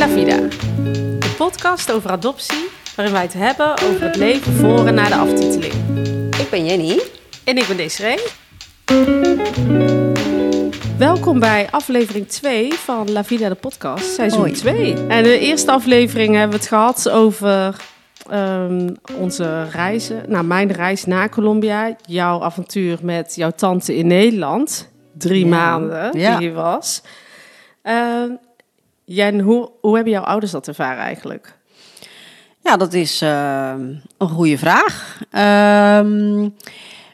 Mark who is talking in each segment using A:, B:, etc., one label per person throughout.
A: La Vida, de podcast over adoptie, waarin wij het hebben over het leven voor en na de aftiteling.
B: Ik ben Jenny.
A: En ik ben Desiree. Welkom bij aflevering 2 van La Vida, de podcast, seizoen
B: Hoi.
A: 2. En de eerste aflevering hebben we het gehad over ehm, onze reizen. Nou, mijn reis naar Colombia, jouw avontuur met jouw tante in Nederland. Drie
B: Ja.
A: maanden
B: Ja.
A: die je was. Ehm, Jen, hoe, hoe hebben jouw ouders dat ervaren eigenlijk?
B: Ja, dat is eh, een goede vraag. Ehm,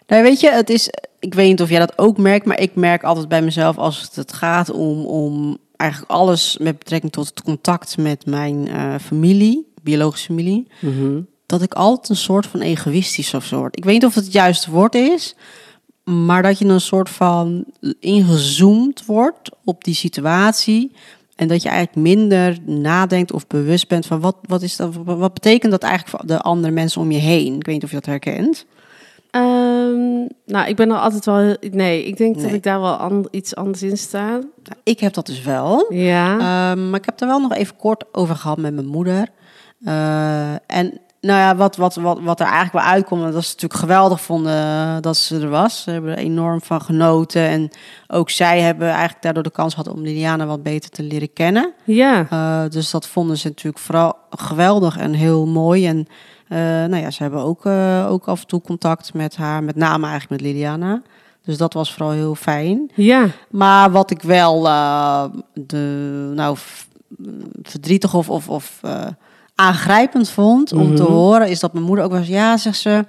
B: nou, weet je, het is. Ik weet niet of jij dat ook merkt, maar ik merk altijd bij mezelf als het, gaat om, om eigenlijk alles met betrekking tot het contact met mijn eh, familie, biologische familie, dat ik altijd een soort van egoïstisch of soort. Ik weet niet of het het juiste woord is, maar dat je een soort van ingezoomd wordt op die situatie. En dat je eigenlijk minder nadenkt of bewust bent van wat, wat, is dat, wat betekent dat eigenlijk voor de andere mensen om je heen. Ik weet niet of je dat herkent.
A: Ehm, nou, ik ben er altijd wel... Nee, ik denk dat ik daar wel an- iets anders in sta.
B: Nou, ik heb dat dus wel.
A: Ja.
B: Ehm, maar ik heb er wel nog even kort over gehad met mijn moeder. Eh, en nou ja, wat, wat, wat, wat er eigenlijk wel uitkomt, dat is natuurlijk geweldig vonden eh, dat ze er was. Ze hebben er enorm van genoten. En ook zij hebben eigenlijk daardoor de kans gehad om Liliana wat beter te leren kennen.
A: ja.
B: Eh, dus dat vonden ze natuurlijk vooral geweldig en heel mooi. En eh, nou ja, ze hebben ook, ook af en toe contact met haar, met name eigenlijk met Liliana. Dus dat was vooral heel fijn.
A: Ja.
B: Maar wat ik wel de, nou, verdrietig of, of, of aangrijpend vond om te
A: Mhm.
B: horen, is dat mijn moeder ook was. Ja, zegt ze.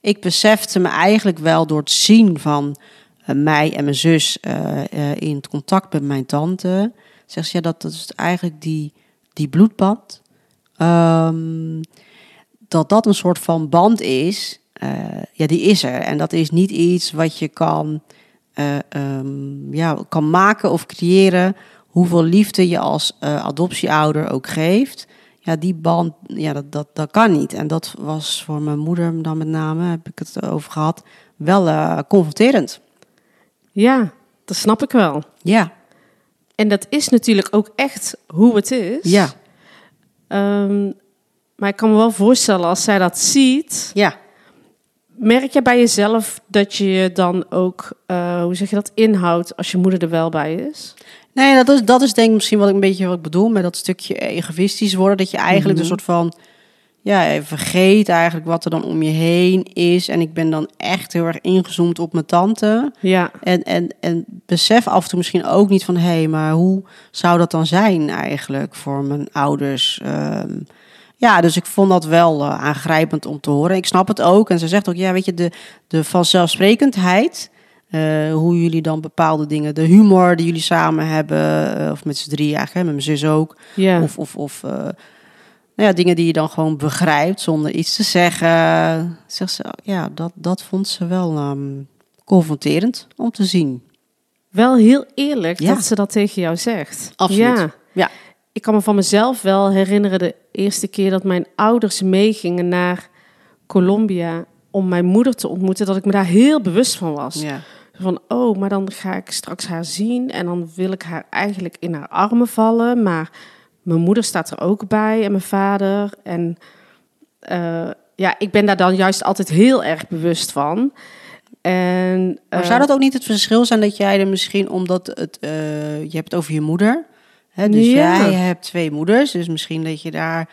B: Ik besefte me eigenlijk wel door het zien van eh, mij en mijn zus eh, eh, in het contact met mijn tante. Zegt ze ja, dat, dat is eigenlijk die, die bloedband. Ehm, dat dat een soort van band is. ja, die is er. En dat is niet iets wat je kan eh, ehm, ja, kan maken of creëren, hoeveel liefde je als adoptieouder ook geeft. Ja, die band, ja, dat, dat, dat kan niet. En dat was voor mijn moeder dan met name, heb ik het over gehad, wel eh, confronterend.
A: Ja, dat snap ik wel.
B: Ja,
A: En dat is natuurlijk ook echt hoe het is.
B: ja,
A: Ehm, maar ik kan me wel voorstellen, als zij dat ziet,
B: ja.
A: merk je bij jezelf dat je je dan ook, eh, hoe zeg je dat, inhoudt als je moeder er wel bij is?
B: Nee, dat is, dat is denk ik misschien wat ik een beetje wat ik bedoel met dat stukje egoïstisch worden. Dat je eigenlijk
A: Mhm.
B: een soort van, ja, vergeet eigenlijk wat er dan om je heen is. En ik ben dan echt heel erg ingezoomd op mijn tante.
A: Ja,
B: En, en, en besef af en toe misschien ook niet van... hé, hey, maar hoe zou dat dan zijn eigenlijk voor mijn ouders? Ehm, ja, dus ik vond dat wel eh, aangrijpend om te horen. Ik snap het ook. En ze zegt ook, ja, weet je, de, de vanzelfsprekendheid... eh, hoe jullie dan bepaalde dingen... de humor die jullie samen hebben... eh, of met z'n drie eigenlijk, hè, met mijn zus ook... Of, of, of eh, nou ja, dingen die je dan gewoon begrijpt zonder iets te zeggen. Zegt ze, ja, dat, dat vond ze wel ehm, confronterend om te zien.
A: Wel heel eerlijk
B: Ja.
A: dat ze dat tegen jou zegt.
B: Absoluut.
A: Ja.
B: Ja.
A: Ik kan me van mezelf wel herinneren de eerste keer dat mijn ouders meegingen naar Colombia om mijn moeder te ontmoeten, dat ik me daar heel bewust van was.
B: Ja.
A: Van, oh, maar dan ga ik straks haar zien en dan wil ik haar eigenlijk in haar armen vallen. Maar mijn moeder staat er ook bij en mijn vader. En eh, ja, ik ben daar dan juist altijd heel erg bewust van. En,
B: Maar
A: eh,
B: zou dat ook niet het verschil zijn dat jij er misschien, omdat het, eh, je hebt het over je moeder. Hè, dus
A: Ja.
B: jij hebt twee moeders, dus misschien dat je daar,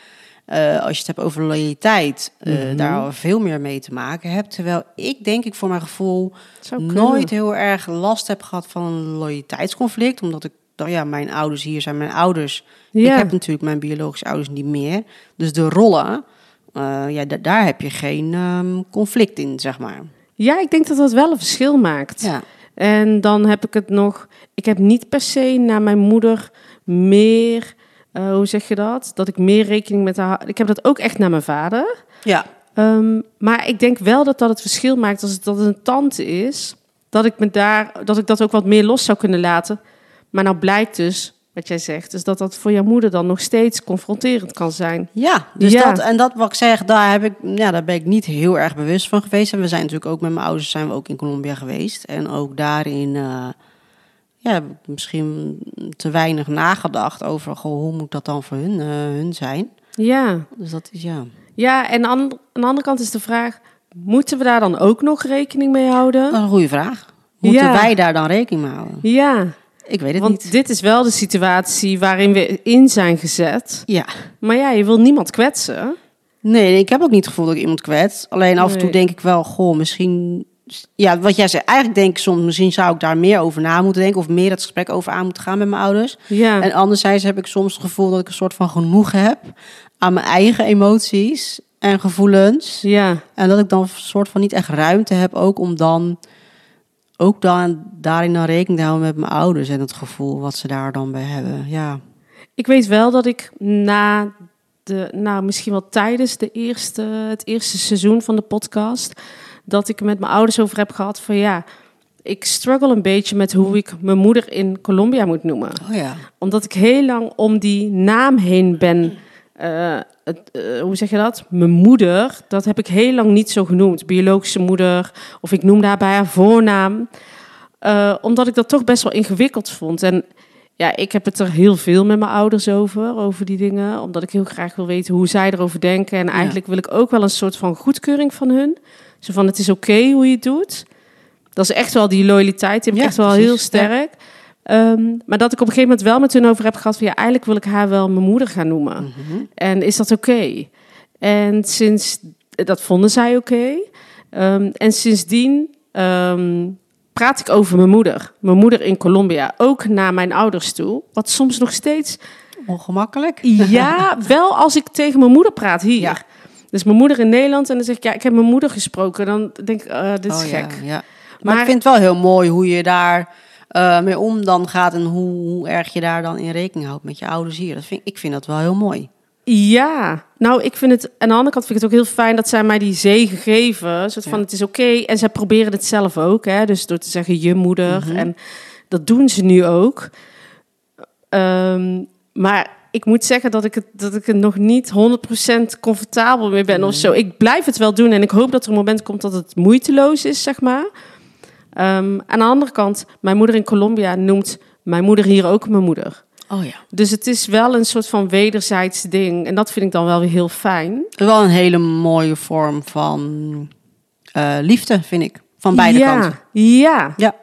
B: eh, als je het hebt over loyaliteit, eh,
A: Mhm.
B: daar veel meer mee te maken hebt. Terwijl ik denk ik voor mijn gevoel nooit heel erg last heb gehad van een loyaliteitsconflict. Omdat ik, nou ja, mijn ouders hier zijn mijn ouders.
A: Ja.
B: Ik heb natuurlijk mijn biologische ouders niet meer. Dus de rollen, eh, ja, da- daar heb je geen ehm, conflict in, zeg maar.
A: Ja, ik denk dat dat wel een verschil maakt.
B: Ja,
A: En dan heb ik het nog. Ik heb niet per se naar mijn moeder meer. Eh, hoe zeg je dat? Dat ik meer rekening met haar. Ik heb dat ook echt naar mijn vader.
B: ja.
A: Ehm, maar ik denk wel dat dat het verschil maakt als het dat een tante is. Dat ik me daar. Dat ik dat ook wat meer los zou kunnen laten. Maar nou blijkt dus. Wat jij zegt, dus dat dat voor jouw moeder dan nog steeds confronterend kan zijn.
B: Ja, dus
A: Ja.
B: dat en dat wat ik zeg, daar heb ik, ja, daar ben ik niet heel erg bewust van geweest. En we zijn natuurlijk ook met mijn ouders zijn we ook in Colombia geweest en ook daarin, eh, ja, heb ik misschien te weinig nagedacht over goh, hoe moet dat dan voor hun, eh, hun zijn.
A: Ja.
B: Dus dat is ja.
A: Ja, en aan, aan de andere kant is de vraag... moeten we daar dan ook nog rekening mee houden?
B: Dat is een goede vraag. Moeten
A: Ja.
B: wij daar dan rekening mee houden?
A: Ja,
B: Ik weet het
A: want
B: niet.
A: dit is wel de situatie waarin we in zijn gezet.
B: Ja.
A: Maar ja, je wil niemand kwetsen.
B: Nee, ik heb ook niet het gevoel dat ik iemand kwets. Alleen af en toe
A: Nee.
B: denk ik wel, goh, misschien... Ja, wat jij zei, eigenlijk denk ik soms, misschien zou ik daar meer over na moeten denken... of meer het gesprek over aan moeten gaan met mijn ouders.
A: Ja,
B: En anderzijds heb ik soms het gevoel dat ik een soort van genoeg heb... aan mijn eigen emoties en gevoelens.
A: ja.
B: En dat ik dan een soort van niet echt ruimte heb ook om dan... ook dan daarin dan rekening te houden met mijn ouders... en het gevoel wat ze daar dan bij hebben. Ja,
A: Ik weet wel dat ik na de, nou misschien wel tijdens de eerste, het eerste seizoen van de podcast, dat ik met mijn ouders over heb gehad van ja, ik struggle een beetje met hoe ik mijn moeder in Colombia moet noemen.
B: oh ja.
A: Omdat ik heel lang om die naam heen ben. eh, het, eh, hoe zeg je dat? Mijn moeder, dat heb ik heel lang niet zo genoemd. Biologische moeder, of ik noemde haar bij haar voornaam. Eh, omdat ik dat toch best wel ingewikkeld vond. En ja, ik heb het er heel veel met mijn ouders over, over die dingen. Omdat ik heel graag wil weten hoe zij erover denken. En
B: Ja.
A: eigenlijk wil ik ook wel een soort van goedkeuring van hun. Zo van, het is oké hoe je het doet. Dat is echt wel die loyaliteit, die heb ik
B: Ja,
A: echt wel
B: precies.
A: heel sterk. Ehm, maar dat ik op een gegeven moment wel met hun over heb gehad van ja, eigenlijk wil ik haar wel mijn moeder gaan noemen.
B: Mhm.
A: En is dat oké? En sinds dat vonden zij oké. Ehm, en sindsdien ehm, praat ik over mijn moeder. Mijn moeder in Colombia, ook naar mijn ouders toe. Wat soms nog steeds,
B: Ongemakkelijk?
A: ja, wel als ik tegen mijn moeder praat hier.
B: Ja.
A: Dus mijn moeder in Nederland en dan zeg ik ja, ik heb mijn moeder gesproken. Dan denk ik, eh, dit is
B: Oh,
A: gek.
B: Ja, ja. Maar,
A: Maar-
B: ik vind het wel heel mooi hoe je daar eh, mee om dan gaat en hoe, hoe erg je daar dan in rekening houdt met je ouders hier. Dat vind, ik vind dat wel heel mooi.
A: Ja, nou, ik vind het aan de andere kant vind ik het ook heel fijn dat zij mij die zegen geven. Soort van
B: Ja.
A: het is oké. En zij proberen het zelf ook, hè? Dus door te zeggen je moeder.
B: Mhm.
A: En dat doen ze nu ook. Ehm, maar ik moet zeggen dat ik het, dat ik er nog niet 100% comfortabel mee ben of zo. Ik blijf het wel doen en ik hoop dat er een moment komt dat het moeiteloos is, zeg maar. Ehm, aan de andere kant, mijn moeder in Colombia noemt mijn moeder hier ook mijn moeder.
B: Oh ja.
A: Dus het is wel een soort van wederzijds ding. En dat vind ik dan wel weer heel fijn.
B: Wel een hele mooie vorm van eh, liefde, vind ik. Van beide
A: ja,
B: kanten.
A: Ja,
B: Ja.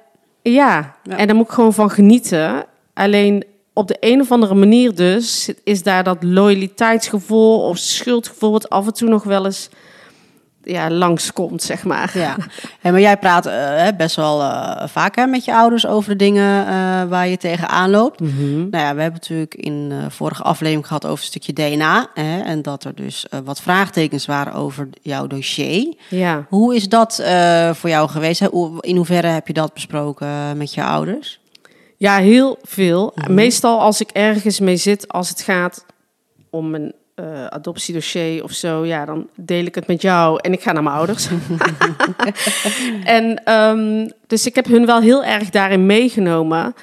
A: ja.
B: Ja.
A: En daar moet ik gewoon van genieten. Alleen op de een of andere manier dus... is daar dat loyaliteitsgevoel of schuldgevoel... wat af en toe nog wel eens ja, langskomt, zeg maar.
B: Ja, Hey, maar jij praat eh, best wel eh, vaak hè, met je ouders over de dingen eh, waar je tegenaan loopt.
A: Mhm.
B: Nou ja, we hebben natuurlijk in vorige aflevering gehad over een stukje DNA. Hè, en dat er dus wat vraagtekens waren over jouw dossier.
A: Ja.
B: Hoe is dat voor jou geweest? Hè? In hoeverre heb je dat besproken met je ouders?
A: Ja, heel veel.
B: Mhm.
A: Meestal als ik ergens mee zit, als het gaat om een eh, adoptiedossier of zo, ja, dan deel ik het met jou en ik ga naar mijn ouders. en ehm, dus ik heb hun wel heel erg daarin meegenomen.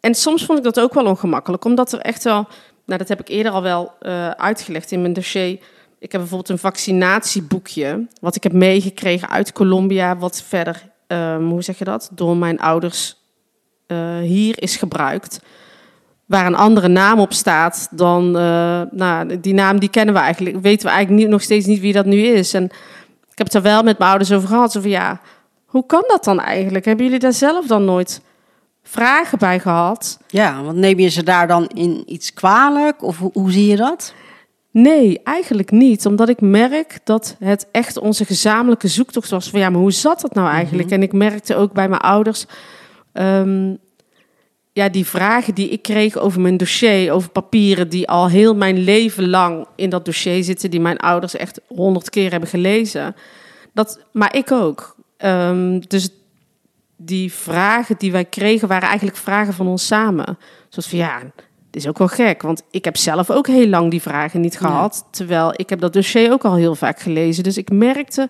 A: En soms vond ik dat ook wel ongemakkelijk, omdat er echt wel, nou, dat heb ik eerder al wel eh, uitgelegd in mijn dossier. Ik heb bijvoorbeeld een vaccinatieboekje, wat ik heb meegekregen uit Colombia, wat verder, ehm, hoe zeg je dat, door mijn ouders eh, hier is gebruikt. Waar een andere naam op staat dan, eh, nou, die naam die kennen we eigenlijk, weten we eigenlijk niet, nog steeds niet wie dat nu is. En ik heb het er wel met mijn ouders over gehad. Zo van, ja, hoe kan dat dan eigenlijk? Hebben jullie daar zelf dan nooit vragen bij gehad?
B: Ja, want neem je ze daar dan in iets kwalijk? Of hoe, hoe zie je dat?
A: Nee, eigenlijk niet. Omdat ik merk dat het echt onze gezamenlijke zoektocht was. Van ja, maar hoe zat dat nou eigenlijk? En ik merkte ook bij mijn ouders... ehm, ja, die vragen die ik kreeg over mijn dossier, over papieren... die al heel mijn leven lang in dat dossier zitten... die mijn ouders echt honderd keer hebben gelezen. Dat, maar ik ook. Ehm, dus die vragen die wij kregen waren eigenlijk vragen van ons samen. Zoals van ja, dit is ook wel gek, want ik heb zelf ook heel lang die vragen niet gehad. Terwijl ik heb dat dossier ook al heel vaak gelezen. Dus ik merkte,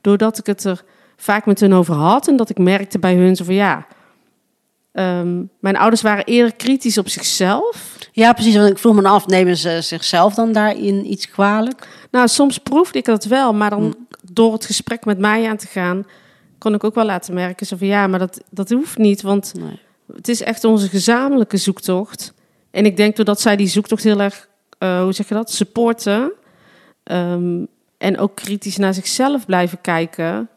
A: doordat ik het er vaak met hun over had... en dat ik merkte bij hun zo van ja... ehm, mijn ouders waren eerder kritisch op zichzelf.
B: Ja, precies. Want ik vroeg me af, nemen ze zichzelf dan daarin iets kwalijk?
A: Nou, soms proefde ik dat wel, maar dan door het gesprek met mij aan te gaan... kon ik ook wel laten merken zo van ja, maar dat, dat hoeft niet, want...
B: Nee.
A: Het is echt onze gezamenlijke zoektocht. En ik denk doordat zij die zoektocht heel erg, eh, hoe zeg je dat, supporten. ehm, en ook kritisch naar zichzelf blijven kijken.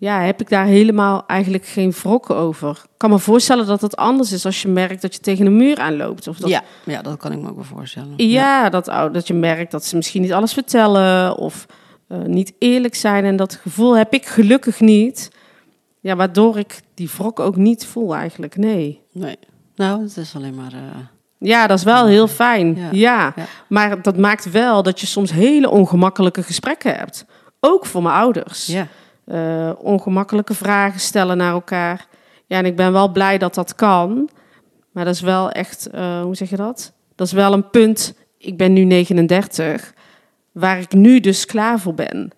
A: Ja, heb ik daar helemaal eigenlijk geen wrokken over. Ik kan me voorstellen dat het anders is als je merkt dat je tegen een muur aanloopt. Of dat,
B: Ja, ja, dat kan ik me ook wel voorstellen.
A: ja, dat, dat je merkt dat ze misschien niet alles vertellen of eh, niet eerlijk zijn. En dat gevoel heb ik gelukkig niet. Ja, waardoor ik die wrok ook niet voel eigenlijk, nee.
B: Nee. Nou, het is alleen maar... eh,
A: Ja, dat is wel heel fijn.
B: Ja.
A: Ja.
B: Ja.
A: maar dat maakt wel dat je soms hele ongemakkelijke gesprekken hebt. Ook voor mijn ouders.
B: ja.
A: Eh, ongemakkelijke vragen stellen naar elkaar. Ja, en ik ben wel blij dat dat kan. Maar dat is wel echt, eh, hoe zeg je dat? Dat is wel een punt. Ik ben nu 39, waar ik nu dus klaar voor ben.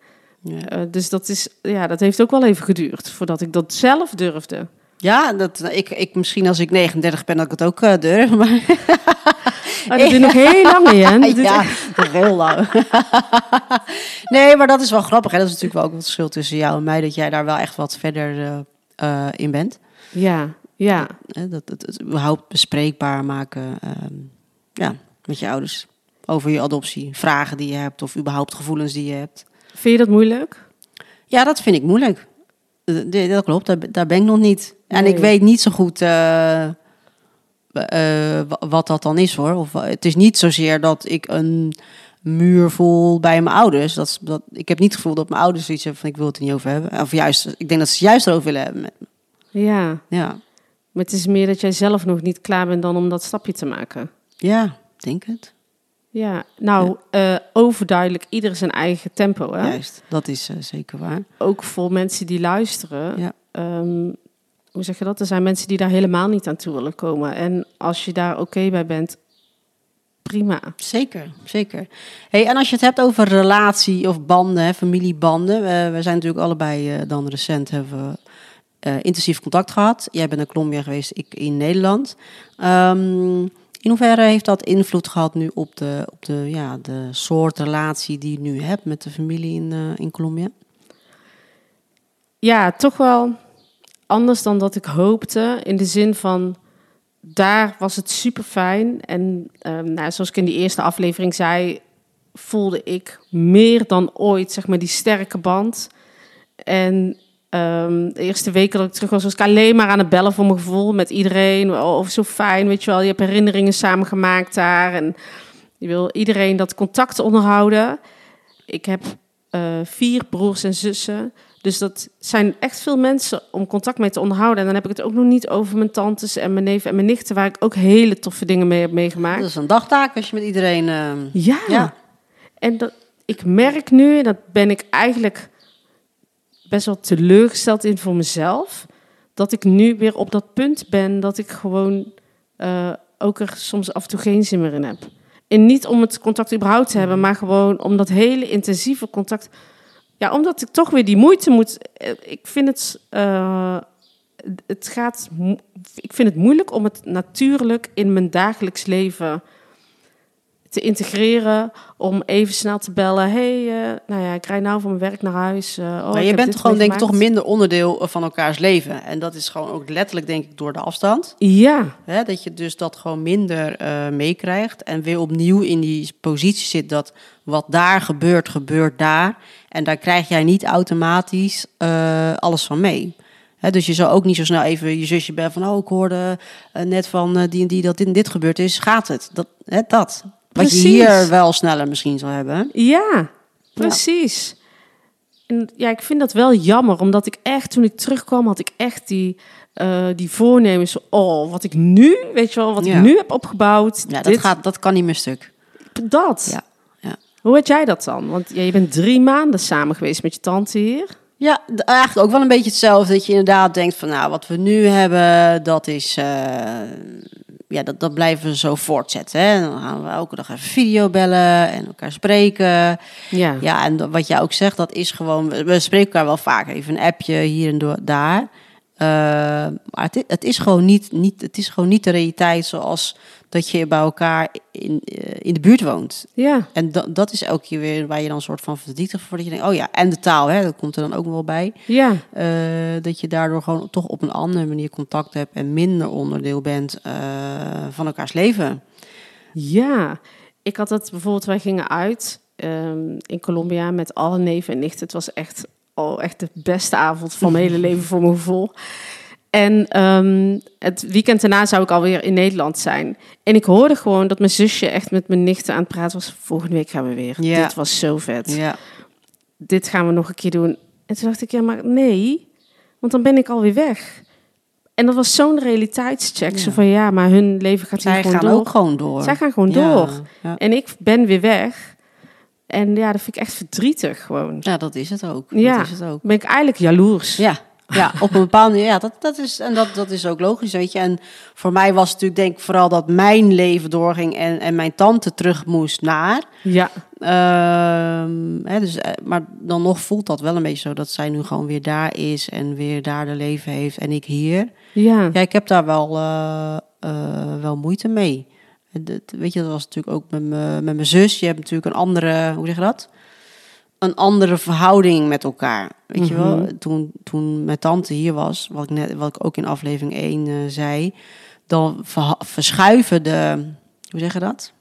B: Ja.
A: Eh, dus dat, is, ja, dat heeft ook wel even geduurd voordat ik dat zelf durfde.
B: Ja, dat, ik, ik, misschien als ik 39 ben dat ik het ook durf. Maar
A: Maar dat duurt nog heel lang, hè? Dat duurt
B: ja,
A: echt-
B: heel lang. nee, maar dat is wel grappig. Hè? Dat is natuurlijk wel ook het verschil tussen jou en mij. Dat jij daar wel echt wat verder eh, eh, in bent.
A: ja, ja.
B: Hè? Dat het, het überhaupt bespreekbaar maken ehm, ja, met je ouders. Over je adoptie. Vragen die je hebt of überhaupt gevoelens die je hebt.
A: Vind je dat moeilijk?
B: Ja, dat vind ik moeilijk. Eh, Dat klopt, daar, ben ik nog niet. En
A: Nee.
B: ik weet niet zo goed eh, wa- wat dat dan is hoor. Of, het is niet zozeer dat ik een muur voel bij mijn ouders. Dat, dat, ik heb niet het gevoel dat mijn ouders zoiets hebben van ik wil het er niet over hebben. Of juist, ik denk dat ze het juist erover willen hebben. met me.
A: Ja.
B: Ja,
A: Maar het is meer dat jij zelf nog niet klaar bent dan om dat stapje te maken.
B: ja denk het.
A: Ja, nou, eh, overduidelijk, ieder zijn eigen tempo. Hè?
B: Juist, dat is eh, zeker waar.
A: Ook voor mensen die luisteren.
B: Ja.
A: ehm, hoe zeg je dat? Er zijn mensen die daar helemaal niet aan toe willen komen. En als je daar oké bij bent, prima.
B: Zeker, zeker. Hey, en als je het hebt over relatie of banden, hè, familiebanden. We, we zijn natuurlijk allebei eh, dan recent hebben we eh, intensief contact gehad. Jij bent in Colombia geweest, ik in Nederland. Ehm, in hoeverre heeft dat invloed gehad nu op de, op de, ja, de soort relatie die je nu hebt met de familie in, eh, in Colombia?
A: Ja, toch wel anders dan dat ik hoopte. In de zin van, daar was het super fijn. En ehm, nou, zoals ik in die eerste aflevering zei, voelde ik meer dan ooit zeg maar, die sterke band. En ehm, de eerste weken dat ik terug was, was ik alleen maar aan het bellen voor mijn gevoel met iedereen. Oh, of zo fijn, weet je wel. Je hebt herinneringen samengemaakt daar. En je wil iedereen dat contact onderhouden. Ik heb eh, vier broers en zussen. Dus dat zijn echt veel mensen om contact mee te onderhouden. En dan heb ik het ook nog niet over mijn tantes en mijn neven en mijn nichten... waar ik ook hele toffe dingen mee heb meegemaakt.
B: Dat is een dagtaak als je met iedereen...
A: Ja.
B: Ja.
A: En dat, ik merk nu, en dat ben ik eigenlijk best wel teleurgesteld in voor mezelf, dat ik nu weer op dat punt ben dat ik gewoon eh, ook er soms af en toe geen zin meer in heb. En niet om het contact überhaupt te hebben, maar gewoon om dat hele intensieve contact. Ja, omdat ik toch weer die moeite moet. eh, Ik vind het. eh, het gaat. Ik vind het moeilijk om het natuurlijk in mijn dagelijks leven te integreren. Om even snel te bellen. hey, eh, nou ja, ik rijd nou van mijn werk naar huis. eh, oh,
B: maar je bent gewoon denk ik toch minder onderdeel van elkaars leven. En dat is gewoon ook letterlijk denk ik door de afstand.
A: Ja,
B: Hè, dat je dus dat gewoon minder eh, meekrijgt en weer opnieuw in die positie zit dat wat daar gebeurt, gebeurt daar. En daar krijg jij niet automatisch eh, alles van mee. Dus je zou ook niet zo snel even je zusje bellen van... oh, ik hoorde eh, net van eh, die en die dat dit en dit gebeurd is. Gaat het? Dat, hè, dat. Wat je
A: Precies.
B: hier wel sneller misschien zal hebben.
A: ja, precies. En ja, ik vind dat wel jammer, omdat ik echt, toen ik terugkwam, had ik echt die, eh, die voornemens. Oh, wat ik nu, weet je wel, wat
B: Ja.
A: ik nu heb opgebouwd.
B: Ja, dat, gaat, dat kan niet meer stuk.
A: dat.
B: Ja, ja.
A: Hoe had jij dat dan? Want ja, je bent drie maanden samen geweest met je tante hier.
B: Ja, eigenlijk ook wel een beetje hetzelfde. Dat je inderdaad denkt van, nou, wat we nu hebben, dat is, eh, ja, dat, dat blijven we zo voortzetten. Hè? Dan gaan we elke dag even video bellen en elkaar spreken.
A: Ja.
B: Ja, en wat jij ook zegt, dat is gewoon, we, we spreken elkaar wel vaak even een appje hier en door, daar. Eh, maar het, het, is gewoon niet, niet, het is gewoon niet de realiteit zoals dat je bij elkaar in, eh, in de buurt woont.
A: Ja,
B: En dat, dat is elke keer weer waar je dan een soort van verdrietig voor dat je denkt, oh ja, en de taal, hè, dat komt er dan ook wel bij.
A: ja,
B: Eh, dat je daardoor gewoon toch op een andere manier contact hebt en minder onderdeel bent van elkaars leven.
A: ja. Ik had dat bijvoorbeeld, wij gingen uit ehm, in Colombia met alle neven en nichten. Het was echt, echt de beste avond van mijn hele leven voor mijn gevoel. En ehm, het weekend daarna zou ik alweer in Nederland zijn. En ik hoorde gewoon dat mijn zusje echt met mijn nichten aan het praten was. Volgende week gaan we weer.
B: Ja.
A: Dit was zo vet.
B: Ja,
A: Dit gaan we nog een keer doen. En toen dacht ik, ja, maar nee. Want dan ben ik alweer weg. En dat was zo'n realiteitscheck. Zo
B: Ja.
A: van, ja, maar hun leven gaat hier gewoon
B: gaan
A: door.
B: ook gewoon door.
A: Zij gaan gewoon door. En ik ben weer weg. En ja, dat vind ik echt verdrietig gewoon.
B: ja, dat is het ook.
A: Ja.
B: Dat is het ook.
A: Ben ik eigenlijk jaloers.
B: Ja, ja op een bepaalde manier. Ja, dat, dat is, en dat, dat is ook logisch, weet je. En voor mij was het natuurlijk denk ik vooral dat mijn leven doorging en, en mijn tante terug moest naar.
A: Ja,
B: Ehm, hè, dus, eh, maar dan nog voelt dat wel een beetje zo dat zij nu gewoon weer daar is en weer daar de leven heeft en ik hier.
A: ja.
B: Ja, ik heb daar wel, eh, eh, wel moeite mee. Dat- weet je, dat was natuurlijk ook met, me, met mijn zus. Je hebt natuurlijk een andere, hoe zeg je dat? Een andere verhouding met elkaar. Weet je wel,
A: Mhm.
B: toen, toen mijn tante hier was, wat ik, net, wat ik ook in aflevering 1 eh, zei, dan verschuiven de, hoe zeg je dat?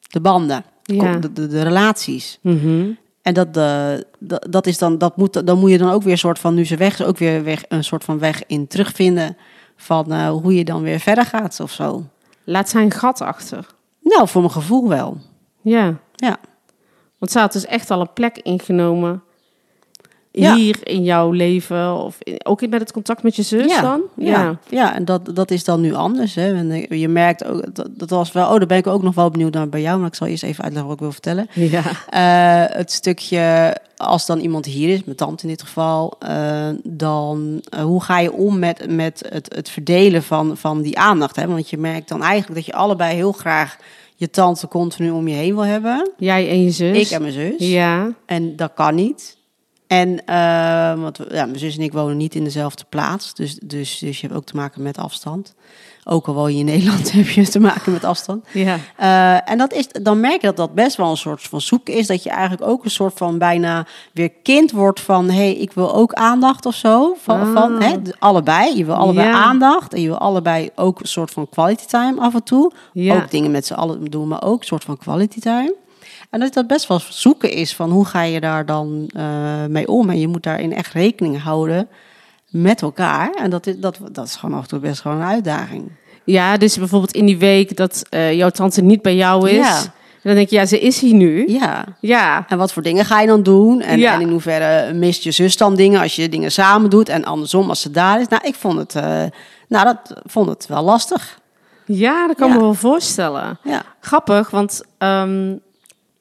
B: De banden,
A: Ja.
B: de, de, de relaties.
A: Mhm.
B: En dat, de, dat, dat is dan, dat moet, dan moet je dan ook weer een soort van, nu ze weg is, ook weer weg, een soort van weg in terugvinden van eh, hoe je dan weer verder gaat of zo.
A: Laat zij een gat achter.
B: Nou, voor mijn gevoel wel.
A: Ja.
B: Ja.
A: Want ze had dus echt al een plek ingenomen.
B: Ja.
A: Hier in jouw leven. Of in- ook in- met het contact met je zus dan?
B: Ja, ja. en dat, dat is dan nu anders. Hè. En eh, je merkt ook, dat, dat was wel, oh, daar ben ik ook nog wel benieuwd naar bij jou, maar ik zal eerst even uitleggen wat ik wil vertellen.
A: Ja.
B: Eh, het stukje, als dan iemand hier is, mijn tante in dit geval, eh, dan hoe ga je om met, met het, het verdelen van, van die aandacht? Hè? Want je merkt dan eigenlijk dat je allebei heel graag je tante continu om je heen wil hebben.
A: Jij en je zus.
B: Ik en mijn zus.
A: Ja.
B: En dat kan niet. En eh, want ja, mijn zus en ik wonen niet in dezelfde plaats. Dus, dus, dus je hebt ook te maken met afstand. Ook al woon je in Nederland, heb je te maken met afstand.
A: Ja.
B: Eh, en dat is, dan merk je dat dat best wel een soort van zoeken is. Dat je eigenlijk ook een soort van bijna weer kind wordt van... hé, hey, ik wil ook aandacht of zo. Van,
A: Ah.
B: van hè, allebei. Je wil allebei
A: Ja.
B: aandacht. En je wil allebei ook een soort van quality time af en toe.
A: Ja.
B: Ook dingen met z'n allen doen, maar ook een soort van quality time. En dat dat best wel zoeken is van hoe ga je daar dan eh, mee om. En je moet daarin echt rekening houden met elkaar. En dat is, dat, dat is gewoon af en toe best gewoon een uitdaging.
A: Ja, dus bijvoorbeeld in die week dat eh, jouw tante niet bij jou is.
B: Ja.
A: Dan denk je, ja, ze is hier nu.
B: Ja.
A: Ja.
B: En wat voor dingen ga je dan doen? En,
A: Ja.
B: en in hoeverre mist je zus dan dingen als je dingen samen doet? En andersom als ze daar is. Nou, ik vond het, eh, nou, dat vond het wel lastig.
A: Ja, dat kan
B: Ja.
A: me wel voorstellen.
B: Ja.
A: Grappig, want ehm,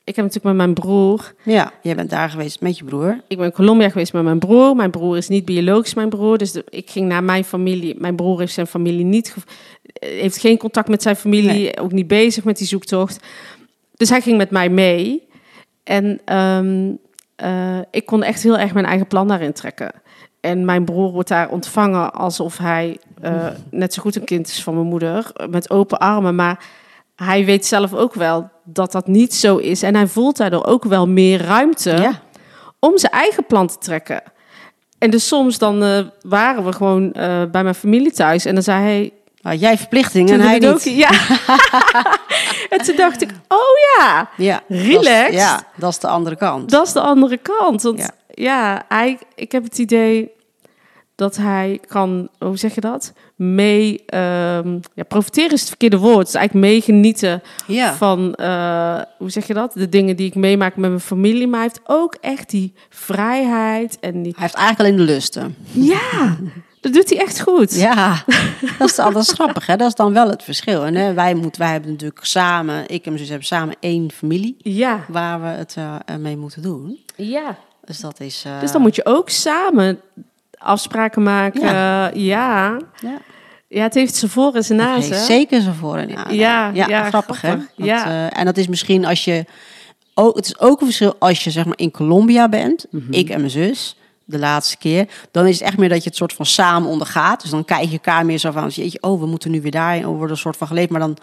A: ik heb natuurlijk met mijn broer...
B: ja, jij bent daar geweest met je broer.
A: Ik ben in Colombia geweest met mijn broer. Mijn broer is niet biologisch mijn broer. Dus de- ik ging naar mijn familie. Mijn broer heeft zijn familie niet... eh, heeft geen contact met zijn familie.
B: Nee.
A: Ook niet bezig met die zoektocht. Dus hij ging met mij mee. En ehm, eh, ik kon echt heel erg mijn eigen plan daarin trekken. En mijn broer wordt daar ontvangen alsof hij eh, net zo goed een kind is van mijn moeder. Met open armen. Maar hij weet zelf ook wel dat dat niet zo is. En hij voelt daardoor ook wel meer ruimte
B: Ja.
A: om zijn eigen plan te trekken. En dus soms dan eh, waren we gewoon eh, bij mijn familie thuis. En dan zei hij...
B: Maar jij verplichtingen en
A: "Toen
B: hij niet.
A: het ook." Ja. en toen dacht ik, oh ja,
B: Ja. Dat is, ja, dat is de andere kant.
A: dat is de andere kant. Want
B: Ja.
A: ja, hij, ik heb het idee dat hij kan, hoe zeg je dat? Mee, ehm, ja, profiteren is het verkeerde woord. Het is eigenlijk meegenieten
B: ja.
A: van, eh, hoe zeg je dat? De dingen die ik meemaak met mijn familie. Maar hij heeft ook echt die vrijheid en die...
B: Hij heeft eigenlijk alleen de lusten.
A: Ja, dat doet hij echt goed.
B: Ja, dat is, dat is grappig. Hè? Dat is dan wel het verschil. En hè, wij, moeten, wij hebben natuurlijk samen, ik en mijn zus hebben samen één familie
A: Ja,
B: waar we het eh, mee moeten doen.
A: ja.
B: Dus dat is. eh,
A: Dus dan moet je ook samen afspraken maken. Ja, ja.
B: ja,
A: ja het heeft zijn voor en zijn
B: heeft
A: hè?
B: zeker zijn voor en.
A: Ja, ja,
B: grappig,
A: grappig.
B: hè? Dat,
A: Ja.
B: eh, en dat is misschien als je ook, het is ook een verschil als je zeg maar in Colombia bent,
A: Mhm.
B: ik en mijn zus. de laatste keer. Dan is het echt meer dat je het soort van samen ondergaat. Dus dan kijk je elkaar meer zo van, jeetje, oh, we moeten nu weer daarheen. Oh, we worden een soort van geleefd. Maar dan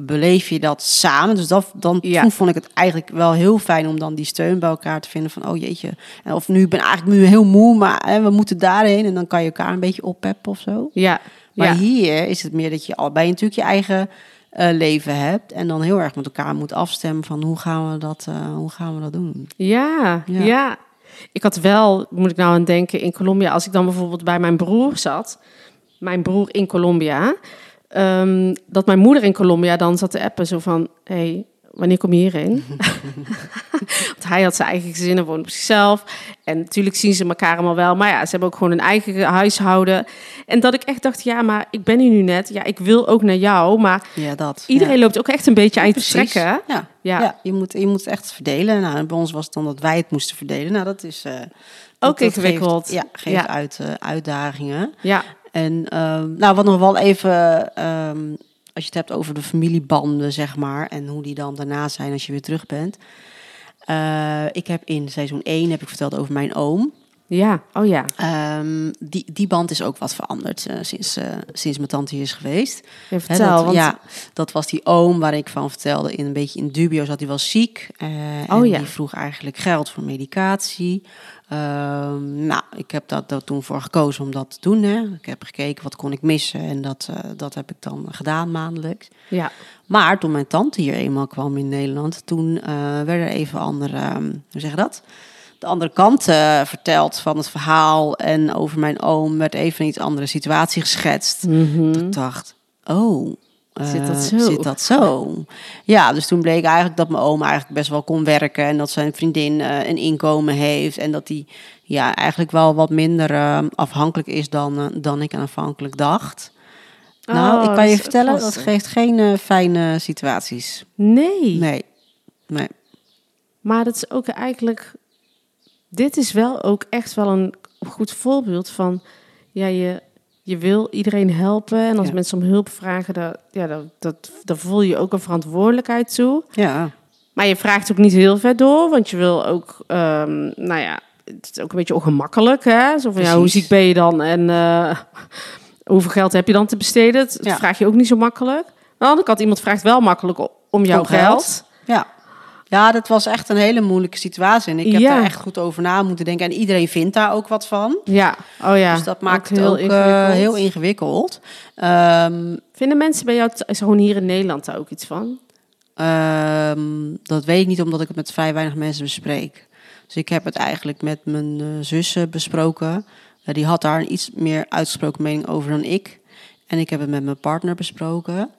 B: beleef je dat samen. Dus dat, dan,
A: Ja.
B: toen vond ik het eigenlijk wel heel fijn om dan die steun bij elkaar te vinden. Van, oh jeetje. Of nu ik ben eigenlijk nu heel moe, maar hè, we moeten daarheen. En dan kan je elkaar een beetje oppeppen of zo.
A: Ja,
B: Maar
A: ja.
B: hier is het meer dat je allebei natuurlijk je eigen eh, leven hebt. En dan heel erg met elkaar moet afstemmen van hoe gaan we dat, eh, hoe gaan we dat doen.
A: Ja,
B: Ja.
A: ja, Ik had wel, moet ik nou aan denken, in Colombia, als ik dan bijvoorbeeld bij mijn broer zat, mijn broer in Colombia, ehm, dat mijn moeder in Colombia dan zat te appen, zo van, hey, wanneer kom je hierheen? Want hij had zijn eigen gezin en woonde op zichzelf. En natuurlijk zien ze elkaar allemaal wel. Maar ja, ze hebben ook gewoon een eigen huishouden. En dat ik echt dacht, ja, maar ik ben hier nu net. Ja, ik wil ook naar jou. Maar
B: Ja, dat.
A: iedereen
B: ja.
A: loopt ook echt een beetje aan te
B: Precies.
A: trekken.
B: Ja,
A: Ja.
B: je, moet, je moet het echt verdelen. Nou, en bij ons was het dan dat wij het moesten verdelen. Nou, dat is... eh,
A: Ook ingewikkeld.
B: Geeft, ja, geeft. Uit, eh, uitdagingen.
A: Ja,
B: En ehm, nou, wat nog wel even, ehm, als je het hebt over de familiebanden, zeg maar, en hoe die dan daarna zijn als je weer terug bent. Eh, ik heb in seizoen 1 heb ik verteld over mijn oom.
A: Ja, oh ja.
B: Ehm, die, die band is ook wat veranderd eh, sinds, eh, sinds mijn tante hier is geweest.
A: Ja, vertel,
B: dat,
A: want
B: Ja, dat was die oom waar ik van vertelde. In een beetje in dubio zat hij wel ziek. eh,
A: Oh
B: en
A: ja.
B: die vroeg eigenlijk geld voor medicatie. Ehm, nou, ik heb dat, dat toen voor gekozen om dat te doen. Hè. Ik heb gekeken wat kon ik missen en dat, dat heb ik dan gedaan maandelijks.
A: ja.
B: Maar toen mijn tante hier eenmaal kwam in Nederland, toen werden er even andere, ehm, hoe zeg je dat? De andere kant eh, verteld van het verhaal en over mijn oom werd even een iets andere situatie geschetst. Ik dacht, oh,
A: Zit dat
B: eh,
A: zo?
B: Zit dat zo? Ja, dus toen bleek eigenlijk dat mijn oom eigenlijk best wel kon werken en dat zijn vriendin eh, een inkomen heeft en dat hij ja, eigenlijk wel wat minder eh, afhankelijk is dan, eh, dan ik aanvankelijk dacht. Nou,
A: Oh,
B: ik kan je vertellen, dat geeft geen eh, fijne situaties.
A: Nee.
B: Nee, nee.
A: maar dat is ook eigenlijk... Dit is wel ook echt wel een goed voorbeeld van... Ja, je, je wil iedereen helpen. En als
B: Ja.
A: mensen om hulp vragen, dat, ja, dat, dat, voel je ook een verantwoordelijkheid toe.
B: Ja,
A: Maar je vraagt ook niet heel ver door, want je wil ook, ehm, nou ja, het is ook een beetje ongemakkelijk, hè? Zo van, ja, hoe ziek ben je dan en eh, hoeveel geld heb je dan te besteden? Dat
B: Ja.
A: vraag je ook niet zo makkelijk. Aan de andere kant, iemand vraagt wel makkelijk om jouw
B: Om
A: geld.
B: geld. ja. Ja, dat was echt een hele moeilijke situatie. En ik heb
A: Ja.
B: daar echt goed over na moeten denken. En iedereen vindt daar ook wat van.
A: Ja, oh ja.
B: dus dat maakt
A: ook
B: het ook eh,
A: ingewikkeld.
B: heel ingewikkeld. Ehm,
A: Vinden mensen bij jou, gewoon hier in Nederland daar ook iets van?
B: Ehm, dat weet ik niet, omdat ik het met vrij weinig mensen bespreek. Dus ik heb het eigenlijk met mijn eh, zussen besproken. Die had daar een iets meer uitgesproken mening over dan ik. En ik heb het met mijn partner besproken.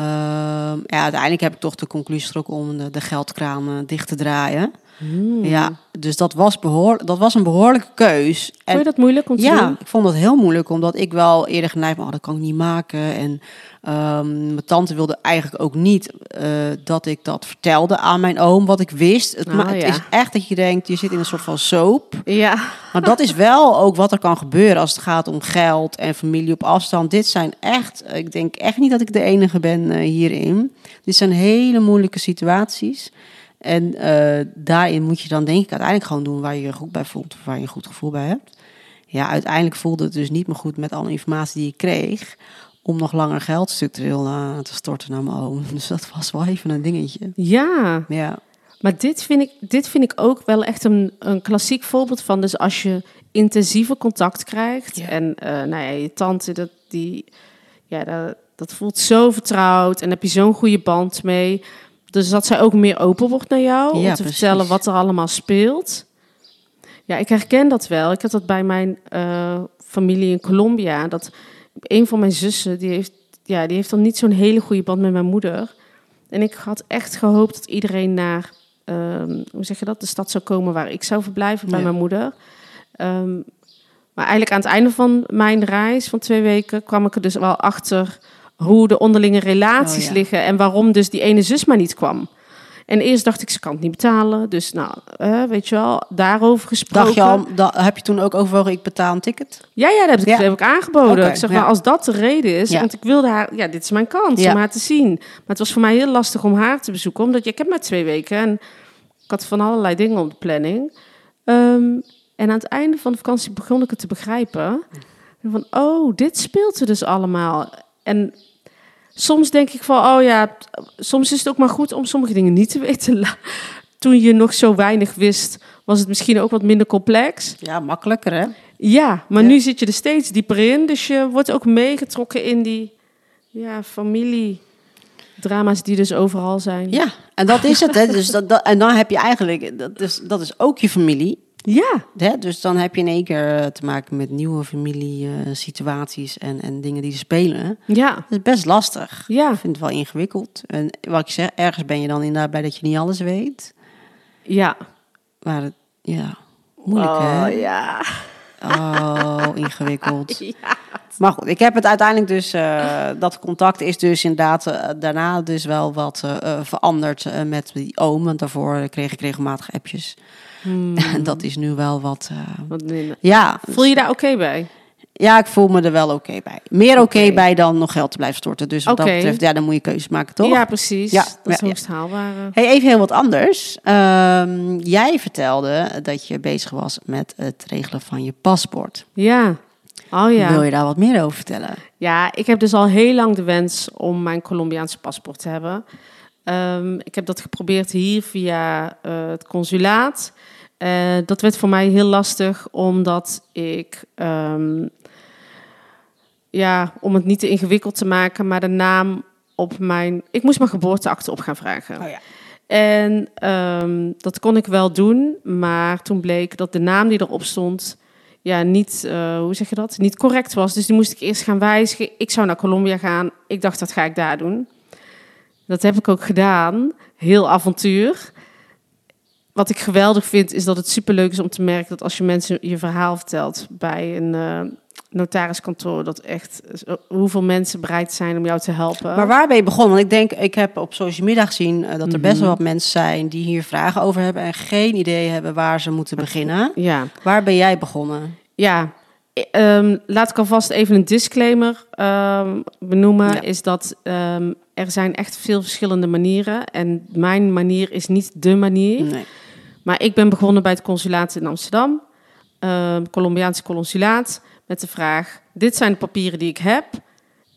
B: Ehm, ja, uiteindelijk heb ik toch de conclusie getrokken om de, de geldkraan eh, dicht te draaien.
A: Hmm.
B: Ja, dus dat was, behoor, dat was een behoorlijke keus.
A: Vond je dat moeilijk om te
B: Ja,
A: doen?
B: ik vond dat heel moeilijk, omdat ik wel eerder geneigd ben, oh, dat kan ik niet maken. En ehm, mijn tante wilde eigenlijk ook niet eh, dat ik dat vertelde aan mijn oom, wat ik wist. Het,
A: Oh,
B: ma- het
A: ja.
B: is echt dat je denkt, je zit in een soort van soap.
A: Ja.
B: Maar dat is wel ook wat er kan gebeuren als het gaat om geld en familie op afstand. Dit zijn echt, ik denk echt niet dat ik de enige ben eh, hierin. Dit zijn hele moeilijke situaties. En eh, daarin moet je dan denk ik uiteindelijk gewoon doen waar je je goed bij voelt. Of waar je een goed gevoel bij hebt. Ja, uiteindelijk voelde het dus niet meer goed met alle informatie die ik kreeg. Om nog langer geld structureel eh, te storten naar mijn oom. Dus dat was wel even een dingetje.
A: Ja.
B: Ja,
A: Maar dit vind ik, dit vind ik ook wel echt een, een klassiek voorbeeld van. Dus als je intensieve contact krijgt.
B: Ja.
A: En eh, nou ja, je tante, dat, die, ja, dat, dat voelt zo vertrouwd. En heb je zo'n goede band mee. Dus dat zij ook meer open wordt naar jou. om te
B: precies.
A: vertellen wat er allemaal speelt. Ja, ik herken dat wel. Ik had dat bij mijn eh, familie in Colombia. Dat een van mijn zussen, die heeft, ja, die heeft dan niet zo'n hele goede band met mijn moeder. En ik had echt gehoopt dat iedereen naar, ehm, hoe zeg je dat, de stad zou komen waar ik zou verblijven bij
B: Ja.
A: mijn moeder. Ehm, maar eigenlijk aan het einde van mijn reis van twee weken kwam ik er dus wel achter hoe de onderlinge relaties
B: Oh, ja.
A: liggen en waarom dus die ene zus maar niet kwam. En eerst dacht ik, ze kan het niet betalen. Dus nou, eh, weet je wel, daarover gesproken.
B: dacht je al, heb je toen ook overwogen, ik betaal een ticket?
A: Ja, ja, dat heb ik,
B: Ja.
A: heb ik aangeboden. Ik zeg
B: ja.
A: maar, als dat de reden is, want ik wilde haar, ja, dit is mijn kans om haar te zien. Maar het was voor mij heel lastig om haar te bezoeken, omdat ik heb maar twee weken en ik had van allerlei dingen op de planning. Ehm, En aan het einde van de vakantie begon ik het te begrijpen. Van, oh, dit speelt er dus allemaal. En soms denk ik van, oh ja, soms is het ook maar goed om sommige dingen niet te weten. Toen je nog zo weinig wist, was het misschien ook wat minder complex.
B: Ja, makkelijker hè?
A: Ja, maar
B: Ja.
A: nu zit je er steeds dieper in. Dus je wordt ook meegetrokken in die ja, familiedrama's die dus overal zijn.
B: Ja, en dat is het. Hè? Dus dat, dat, en dan heb je eigenlijk, dat is, dat is ook je familie.
A: Ja,
B: Hè? Dus dan heb je in één keer eh, te maken met nieuwe familiesituaties en, en dingen die spelen.
A: ja,
B: Dat is best lastig.
A: ja,
B: Ik vind het wel ingewikkeld. En wat ik zeg, ergens ben je dan inderdaad bij dat je niet alles weet.
A: ja.
B: Maar het, ja, moeilijk hè?
A: Oh, ja.
B: Oh, ingewikkeld.
A: ja.
B: Maar goed, ik heb het uiteindelijk dus, eh, dat contact is dus inderdaad eh, daarna dus wel wat eh, veranderd met die oom. Want daarvoor kreeg ik regelmatig appjes.
A: Hmm,
B: En dat is nu wel wat,
A: wat
B: ja.
A: Voel je daar oké bij?
B: Ja, ik voel me er wel oké bij. Meer oké bij dan nog geld te blijven storten. Dus wat dat betreft, ja, dan moet je keuzes maken, toch?
A: Ja, precies.
B: Ja,
A: dat is
B: ja, ja.
A: hoogst haalbaar. eh.
B: Hey, even heel wat anders. Ehm, jij vertelde dat je bezig was met het regelen van je paspoort.
A: Ja. Oh ja.
B: Wil je daar wat meer over vertellen?
A: Ja, ik heb dus al heel lang de wens om mijn Colombiaanse paspoort te hebben. Ehm, ik heb dat geprobeerd hier via eh, het consulaat. Eh, dat werd voor mij heel lastig, omdat ik, ehm, ja, om het niet te ingewikkeld te maken, maar de naam op mijn. Ik moest mijn geboorteakte op gaan vragen.
B: Oh ja.
A: En ehm, dat kon ik wel doen, maar toen bleek dat de naam die erop stond, ja, niet, eh, hoe zeg je dat, niet correct was. Dus die moest ik eerst gaan wijzigen. Ik zou naar Colombia gaan. Ik dacht, dat ga ik daar doen. Dat heb ik ook gedaan. Heel avontuur. Wat ik geweldig vind, is dat het superleuk is om te merken dat als je mensen je verhaal vertelt bij een eh, notariskantoor, dat echt eh, hoeveel mensen bereid zijn om jou te helpen.
B: Maar waar ben je begonnen? Want ik denk, ik heb op social media gezien eh, dat er best
A: Mhm.
B: wel wat mensen zijn die hier vragen over hebben en geen idee hebben waar ze moeten beginnen.
A: ja.
B: Waar ben jij begonnen?
A: Ja, ehm, laat ik alvast even een disclaimer ehm, benoemen.
B: Ja.
A: Is dat ehm, er zijn echt veel verschillende manieren. En mijn manier is niet de manier.
B: Nee.
A: Maar ik ben begonnen bij het consulaat in Amsterdam. Colombiaanse consulaat. Met de vraag, dit zijn de papieren die ik heb.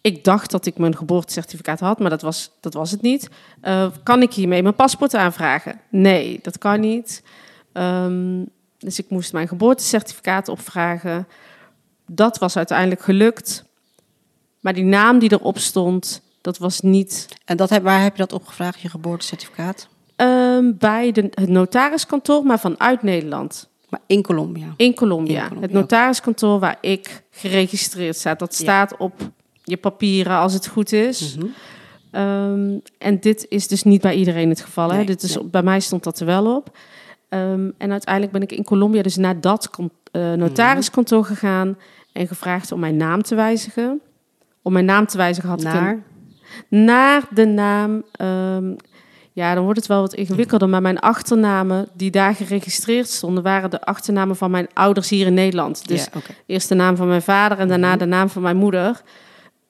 A: Ik dacht dat ik mijn geboortecertificaat had, maar dat was, dat was het niet. Eh, kan ik hiermee mijn paspoort aanvragen? Nee, dat kan niet. Ehm, dus ik moest mijn geboortecertificaat opvragen. Dat was uiteindelijk gelukt. Maar die naam die erop stond, dat was niet
B: En dat heb, waar heb je dat opgevraagd, je geboortecertificaat?
A: ehm, bij de, het notariskantoor, maar vanuit Nederland.
B: Maar in Colombia.
A: In Colombia.
B: In Colombia,
A: Het notariskantoor waar ik geregistreerd sta. Dat
B: Ja.
A: staat op je papieren als het goed is.
B: Mhm.
A: Ehm, en dit is dus niet bij iedereen het geval. Hè? Dit is,
B: nee.
A: Bij mij stond dat er wel op. Ehm, en uiteindelijk ben ik in Colombia dus naar dat kon- eh, notariskantoor gegaan en gevraagd om mijn naam te wijzigen. Om mijn naam te wijzigen had ik een-
B: Naar?
A: naar de naam. ehm, ja, dan wordt het wel wat ingewikkelder. Maar mijn achternamen die daar geregistreerd stonden, waren de achternamen van mijn ouders hier in Nederland. Dus
B: ja,
A: eerst de naam van mijn vader en daarna
B: Mhm.
A: de naam van mijn moeder.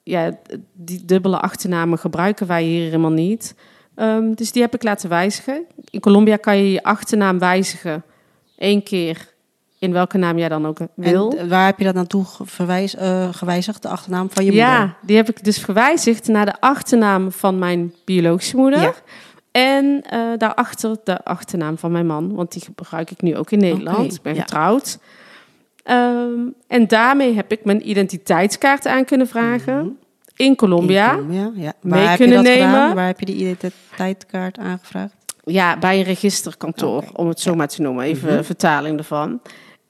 A: Ja, die dubbele achternamen gebruiken wij hier helemaal niet. Ehm, dus die heb ik laten wijzigen. In Colombia kan je je achternaam wijzigen één keer in welke naam jij dan ook wil.
B: En waar heb je dat naartoe verwijs, eh, gewijzigd, de achternaam van je
A: ja,
B: moeder?
A: die heb ik dus gewijzigd naar de achternaam van mijn biologische moeder.
B: Ja.
A: En eh, daarachter de achternaam van mijn man, want die gebruik ik nu ook in Nederland. Ik ben
B: ja.
A: getrouwd. Ehm, en daarmee heb ik mijn identiteitskaart aan kunnen vragen
B: Mhm.
A: in Colombia.
B: In Colombia, ja.
A: mee
B: Waar heb
A: kunnen
B: je dat
A: nemen.
B: gedaan? Waar heb je die identiteitskaart aangevraagd?
A: Ja, bij een registerkantoor, om het zo maar te noemen. Even
B: Mhm.
A: vertaling ervan.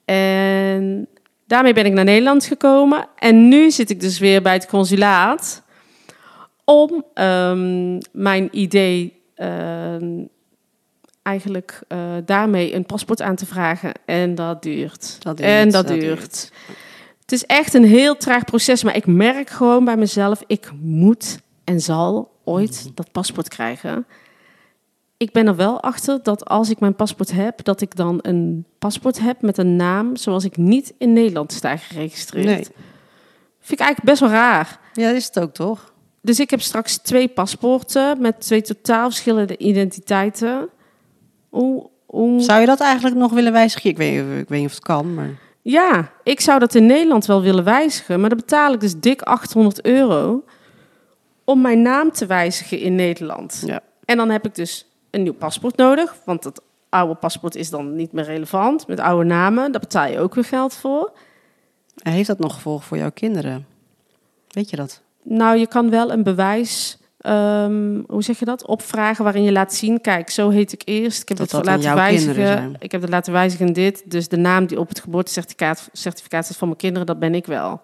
A: En daarmee ben ik naar Nederland gekomen. En nu zit ik dus weer bij het consulaat om ehm, mijn idee eigenlijk eh, daarmee een paspoort aan te vragen. En dat duurt.
B: Dat duurt,
A: en dat,
B: dat
A: duurt.
B: duurt.
A: Het is echt een heel traag proces, maar ik merk gewoon bij mezelf, ik moet en zal ooit
B: Mhm.
A: dat paspoort krijgen. Ik ben er wel achter dat als ik mijn paspoort heb, dat ik dan een paspoort heb met een naam zoals ik niet in Nederland sta geregistreerd.
B: Nee.
A: Vind ik eigenlijk best wel raar.
B: Ja, dat is het ook, toch?
A: Dus ik heb straks twee paspoorten met twee totaal verschillende identiteiten. Hoe.
B: Zou je dat eigenlijk nog willen wijzigen? Ik weet, ik weet niet of het kan, maar...
A: Ja, ik zou dat in Nederland wel willen wijzigen, maar dan betaal ik dus dik 800 euro om mijn naam te wijzigen in Nederland.
B: Ja.
A: En dan heb ik dus een nieuw paspoort nodig, want het oude paspoort is dan niet meer relevant met oude namen. Daar betaal je ook weer geld voor.
B: Heeft dat nog gevolgen voor jouw kinderen? Weet je dat?
A: Nou, je kan wel een bewijs, ehm, hoe zeg je dat, opvragen waarin je laat zien, kijk, zo heet ik eerst. Ik heb
B: Dat
A: het laten wijzigen. Ik heb het laten wijzigen in dit. Dus de naam die op het geboortecertificaat certificaat staat van mijn kinderen, dat ben ik wel.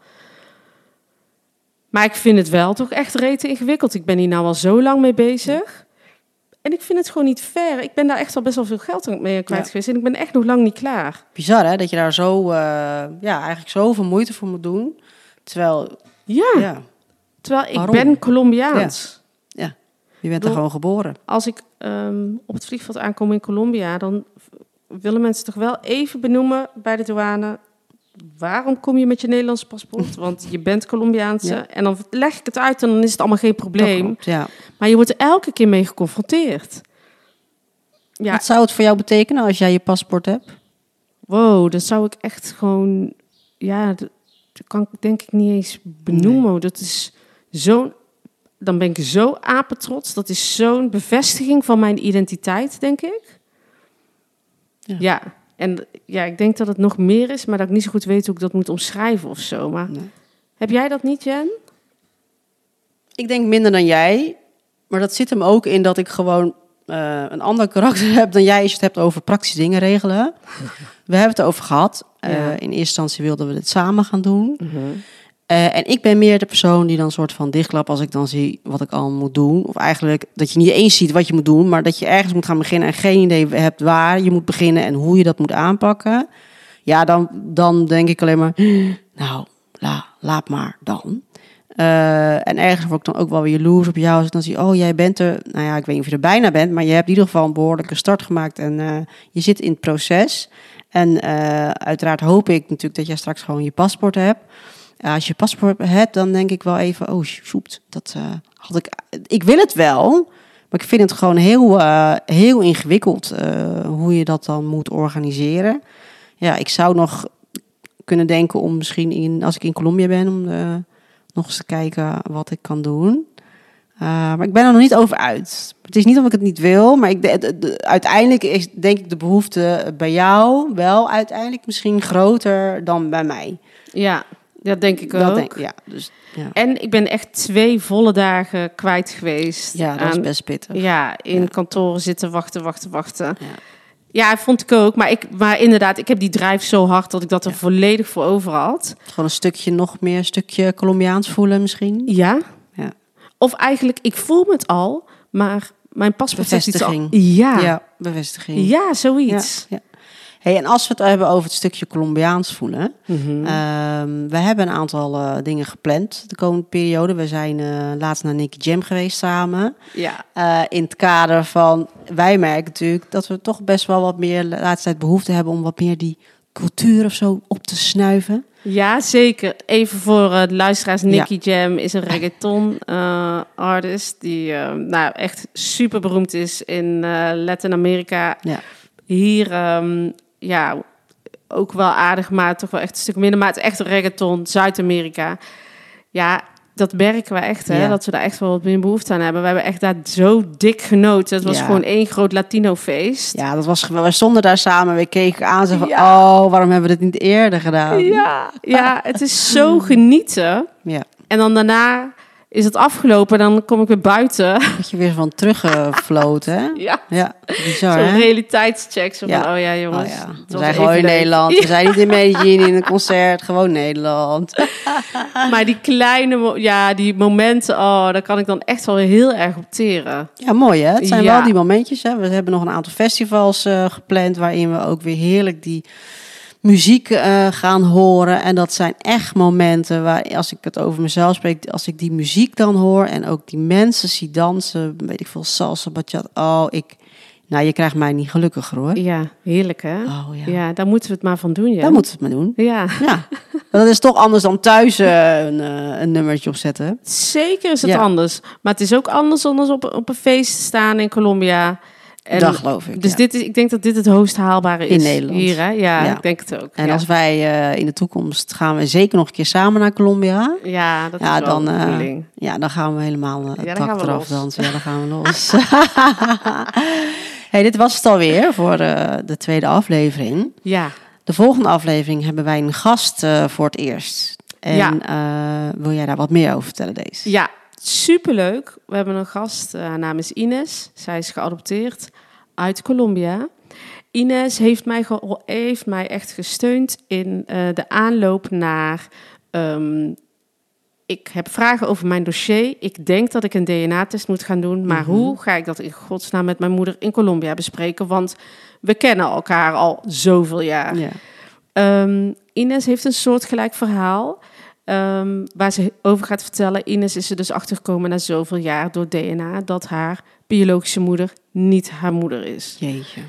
A: Maar ik vind het wel toch echt rete ingewikkeld. Ik ben hier nou al zo lang mee bezig. En ik vind het gewoon niet fair. Ik ben daar echt al best wel veel geld mee kwijt
B: Ja.
A: geweest. En ik ben echt nog lang niet klaar.
B: Bizar hè, dat je daar zo, eh, ja, eigenlijk zoveel moeite voor moet doen. Terwijl,
A: Ja,
B: ja,
A: terwijl ik
B: Waarom?
A: ben Colombiaans.
B: je bent er gewoon geboren.
A: als ik ehm, op het vliegveld aankom in Colombia, dan willen mensen toch wel even benoemen bij de douane. Waarom kom je met je Nederlandse paspoort? Want je bent Colombiaanse.
B: Ja.
A: En dan leg ik het uit en dan is het allemaal geen probleem.
B: klopt, ja.
A: Maar je wordt er elke keer mee geconfronteerd. Ja,
B: Wat zou het voor jou betekenen als jij je paspoort hebt?
A: wow, dat zou ik echt gewoon... Ja, dat, dat kan ik denk ik niet eens benoemen. Dat is zo'n... Dan ben ik zo apetrots. Dat is zo'n bevestiging van mijn identiteit, denk ik.
B: Ja.
A: Ja. en ja, ik denk dat het nog meer is, maar dat ik niet zo goed weet hoe ik dat moet omschrijven of zo. Maar
B: Nee.
A: heb jij dat niet, Jen?
B: Ik denk minder dan jij, maar dat zit hem ook in dat ik gewoon eh, een ander karakter heb dan jij als je het hebt over praktische dingen regelen. We hebben het over gehad. Eh,
A: Ja.
B: in eerste instantie wilden we dit samen gaan doen. Eh, en ik ben meer de persoon die dan soort van dichtklap als ik dan zie wat ik al moet doen. Of eigenlijk dat je niet eens ziet wat je moet doen, maar dat je ergens moet gaan beginnen en geen idee hebt waar je moet beginnen en hoe je dat moet aanpakken. Ja, dan, dan denk ik alleen maar, nou, la, laat maar dan. Eh, en ergens word ik dan ook wel weer jaloers op jou. Als ik dan zie, oh, jij bent er, nou ja, ik weet niet of je er bijna bent, maar je hebt in ieder geval een behoorlijke start gemaakt en eh, je zit in het proces. En uiteraard hoop ik natuurlijk dat jij straks gewoon je paspoort hebt. Als je paspoort hebt, dan denk ik wel even, oh, shoot, dat eh, had ik. Ik wil het wel, maar ik vind het gewoon heel, eh, heel ingewikkeld eh, hoe je dat dan moet organiseren. Ja, ik zou nog kunnen denken om misschien in, als ik in Colombia ben, om nog eens te kijken wat ik kan doen. Maar ik ben er nog niet over uit. Het is niet of ik het niet wil, maar ik, de, de- de- uiteindelijk is denk ik de behoefte bij jou wel uiteindelijk misschien groter dan bij mij.
A: Ja, dat denk ik ook.
B: Denk ja. Dus, ja.
A: En ik ben echt twee volle dagen kwijt geweest.
B: ja, dat is best pittig.
A: Ja, in
B: Ja.
A: kantoren zitten, wachten, wachten, wachten.
B: Ja.
A: Ja, vond ik ook. Maar, ik, maar inderdaad, ik heb die drijf zo hard dat ik dat er volledig voor over had.
B: Gewoon een stukje, nog meer een stukje Colombiaans voelen misschien.
A: Ja.
B: Ja.
A: Of eigenlijk, ik voel me het al, maar mijn paspoort iets al. Ja. ja.
B: Ja, bevestiging.
A: zoiets.
B: Ja, ja. Hey, en als we het hebben over het stukje Colombiaans voelen.
A: Mhm.
B: Ehm, we hebben een aantal eh, dingen gepland de komende periode. We zijn eh, laatst naar Nicky Jam geweest samen.
A: ja.
B: Eh, in het kader van, wij merken natuurlijk dat we toch best wel wat meer de laatste tijd behoefte hebben om wat meer die cultuur of zo op te snuiven.
A: Ja, zeker. Even voor de luisteraars. Nicky Jam is een reggaeton eh, artist die eh, nou, echt super beroemd is in Latijns-Amerika.
B: Ja.
A: Hier, ehm, ja, ook wel aardig, maar toch wel echt een stuk minder. Maar het is echt een reggaeton, Zuid-Amerika. Ja, dat merken we echt, hè,
B: Ja.
A: dat we daar echt wel wat meer behoefte aan hebben. We hebben echt daar zo dik genoten. Het was
B: Ja.
A: gewoon één groot Latino-feest.
B: Ja, dat was. We stonden daar samen, we keken aan zo van,
A: Ja.
B: oh, waarom hebben we dit niet eerder gedaan?
A: Ja, ja, het is zo genieten.
B: Ja.
A: En dan daarna is het afgelopen. Dan kom ik weer buiten.
B: Dat je weer van teruggefloten, hè?
A: Ja,
B: Ja, bizar,
A: zo'n realiteitscheck. Zo
B: Ja.
A: van, oh ja,
B: Oh
A: jongens.
B: ja.
A: het
B: We zijn gewoon in. Nederland. We zijn niet in Medellin in een concert. Gewoon Nederland.
A: Maar die kleine, ja, die momenten, oh, daar kan ik dan echt wel heel erg op teren.
B: Ja, mooi hè? Het zijn
A: Ja.
B: wel die momentjes. Hè? We hebben nog een aantal festivals eh, gepland waarin we ook weer heerlijk die muziek eh, gaan horen. En dat zijn echt momenten waar, als ik het over mezelf spreek, als ik die muziek dan hoor en ook die mensen zie dansen, weet ik veel, salsa, bachata. Oh, ik, nou, je krijgt mij niet gelukkiger hoor.
A: Ja, heerlijk hè?
B: Oh ja,
A: Ja, daar moeten we het maar van doen, ja.
B: dat moeten we het maar doen.
A: Ja,
B: Ja, dat is toch anders dan thuis eh, een, eh, een nummertje opzetten.
A: zeker is het
B: Ja.
A: anders. Maar het is ook anders dan als op, op een feest te staan in Colombia. En
B: dat geloof ik.
A: Dus
B: ja.
A: dit is, ik denk dat dit het hoogst haalbare is.
B: In Nederland.
A: Hier, hè? Ja,
B: Ja.
A: ik denk het ook.
B: En
A: ja.
B: als wij eh, in de toekomst gaan we zeker nog een keer samen naar Colombia.
A: Ja, dat
B: Ja,
A: is wel
B: dan, eh,
A: bedoeling.
B: Ja, dan gaan we helemaal uh, tak
A: gaan we
B: eraf dansen. Ja, dan gaan we los. hey, dit was het alweer voor eh, de tweede aflevering.
A: Ja,
B: De volgende aflevering hebben wij een gast eh, voor het eerst. En
A: Ja.
B: eh, wil jij daar wat meer over vertellen, deze?
A: ja, superleuk. We hebben een gast, eh, haar naam is Ines. Zij is geadopteerd uit Colombia. Ines heeft mij, heeft mij echt gesteund in eh, de aanloop naar... ehm, ik heb vragen over mijn dossier. Ik denk dat ik een DNA-test moet gaan doen. Maar
B: Mhm.
A: hoe ga ik dat in godsnaam met mijn moeder in Colombia bespreken? Want we kennen elkaar al zoveel jaar.
B: Ja.
A: Ehm, Ines heeft een soortgelijk verhaal ehm, waar ze over gaat vertellen. Ines is er dus achtergekomen na zoveel jaar door DNA dat haar biologische moeder niet haar moeder is.
B: Jeetje.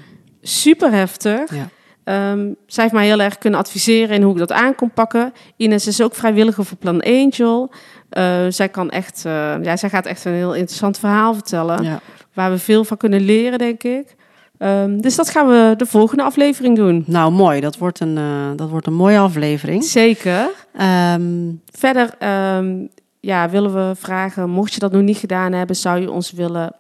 A: Super heftig.
B: Ja.
A: Ehm, zij heeft mij heel erg kunnen adviseren in hoe ik dat aan kon pakken. Ines is ook vrijwilliger voor Plan Angel. Eh, zij, kan echt, ja, zij gaat echt een heel interessant verhaal vertellen.
B: Ja.
A: Waar we veel van kunnen leren, denk ik. Ehm, dus dat gaan we de volgende aflevering doen.
B: Nou, mooi. Dat wordt een, eh, dat wordt een mooie aflevering.
A: Zeker.
B: Ehm,
A: Verder ehm, ja, willen we vragen, mocht je dat nog niet gedaan hebben, zou je ons willen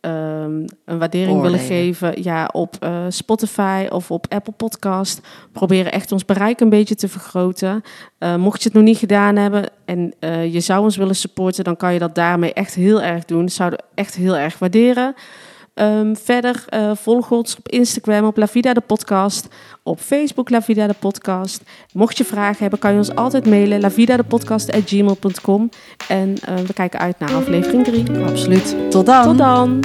A: een waardering willen geven ja, op eh, Spotify of op Apple Podcast. We proberen echt ons bereik een beetje te vergroten. Eh, mocht je het nog niet gedaan hebben en je zou ons willen supporten, dan kan je dat daarmee echt heel erg doen. Dat zouden we echt heel erg waarderen. Ehm, verder eh, volg ons op Instagram op La Vida de Podcast. Op Facebook La Vida de Podcast. Mocht je vragen hebben, kan je ons altijd mailen. lavidadepodcast.gmail.com. En eh, we kijken uit naar aflevering 3.
B: absoluut. Tot dan.
A: Tot dan!